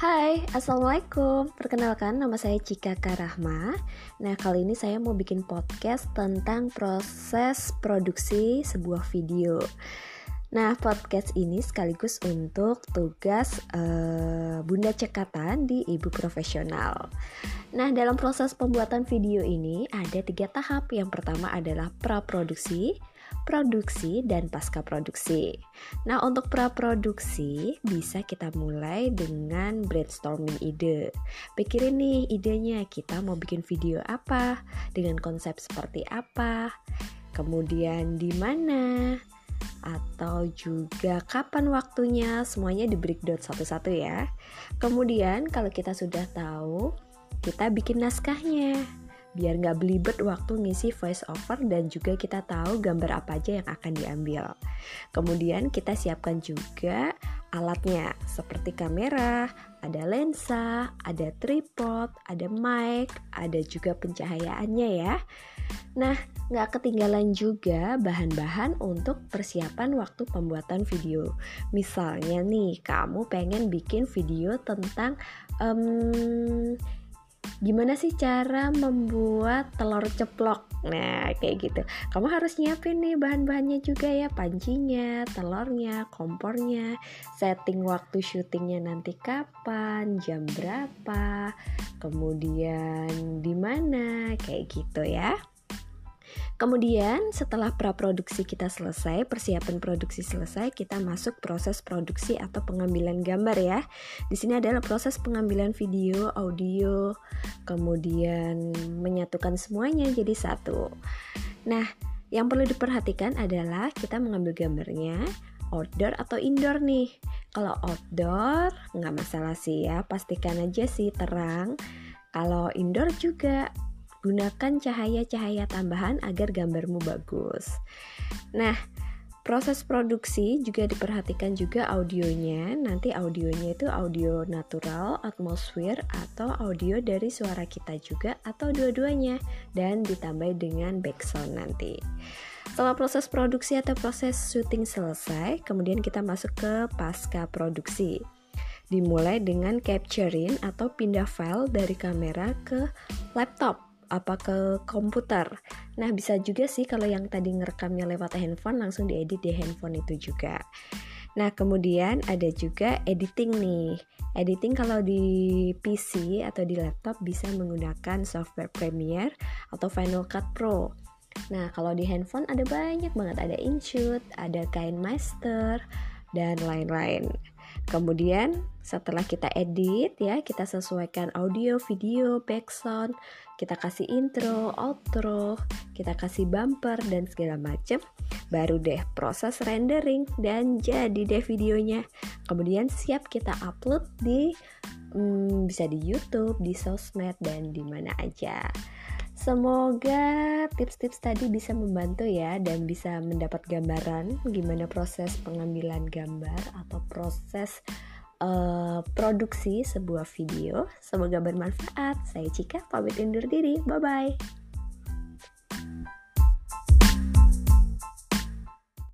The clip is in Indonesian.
Hai, Assalamualaikum Perkenalkan, nama saya Cika Karahma Nah, kali ini saya mau bikin podcast tentang proses produksi sebuah video Nah, podcast ini sekaligus untuk tugas uh, Bunda Cekatan di Ibu Profesional. Nah, dalam proses pembuatan video ini ada tiga tahap. Yang pertama adalah praproduksi, produksi, dan pasca produksi. Nah, untuk praproduksi bisa kita mulai dengan brainstorming ide. Pikirin nih idenya, kita mau bikin video apa, dengan konsep seperti apa, kemudian di mana, atau juga kapan waktunya semuanya di breakdown satu-satu ya kemudian kalau kita sudah tahu kita bikin naskahnya biar nggak belibet waktu ngisi voice over dan juga kita tahu gambar apa aja yang akan diambil. Kemudian kita siapkan juga alatnya seperti kamera, ada lensa, ada tripod, ada mic, ada juga pencahayaannya ya. Nah, nggak ketinggalan juga bahan-bahan untuk persiapan waktu pembuatan video. Misalnya nih, kamu pengen bikin video tentang um, gimana sih cara membuat telur ceplok? Nah kayak gitu. Kamu harus nyiapin nih bahan-bahannya juga ya. Pancinya telurnya kompornya setting waktu syutingnya nanti kapan jam berapa kemudian di mana kayak gitu ya Kemudian setelah praproduksi kita selesai, persiapan produksi selesai, kita masuk proses produksi atau pengambilan gambar ya. Di sini adalah proses pengambilan video, audio, kemudian menyatukan semuanya jadi satu. Nah, yang perlu diperhatikan adalah kita mengambil gambarnya outdoor atau indoor nih. Kalau outdoor nggak masalah sih ya, pastikan aja sih terang. Kalau indoor juga Gunakan cahaya-cahaya tambahan agar gambarmu bagus. Nah, proses produksi juga diperhatikan juga audionya. Nanti audionya itu audio natural, atmosfer, atau audio dari suara kita juga, atau dua-duanya, dan ditambah dengan background nanti. Setelah proses produksi atau proses syuting selesai, kemudian kita masuk ke pasca produksi. Dimulai dengan capturing atau pindah file dari kamera ke laptop apa ke komputer. Nah, bisa juga sih kalau yang tadi ngerekamnya lewat handphone langsung diedit di handphone itu juga. Nah, kemudian ada juga editing nih. Editing kalau di PC atau di laptop bisa menggunakan software Premiere atau Final Cut Pro. Nah, kalau di handphone ada banyak banget, ada InShoot, ada KineMaster, dan lain-lain. Kemudian setelah kita edit ya, kita sesuaikan audio, video, background, kita kasih intro, outro, kita kasih bumper dan segala macam. Baru deh proses rendering dan jadi deh videonya. Kemudian siap kita upload di hmm, bisa di YouTube, di sosmed dan di mana aja. Semoga tips-tips tadi bisa membantu ya dan bisa mendapat gambaran gimana proses pengambilan gambar atau proses uh, produksi sebuah video. Semoga bermanfaat. Saya Cika, pamit undur diri. Bye bye.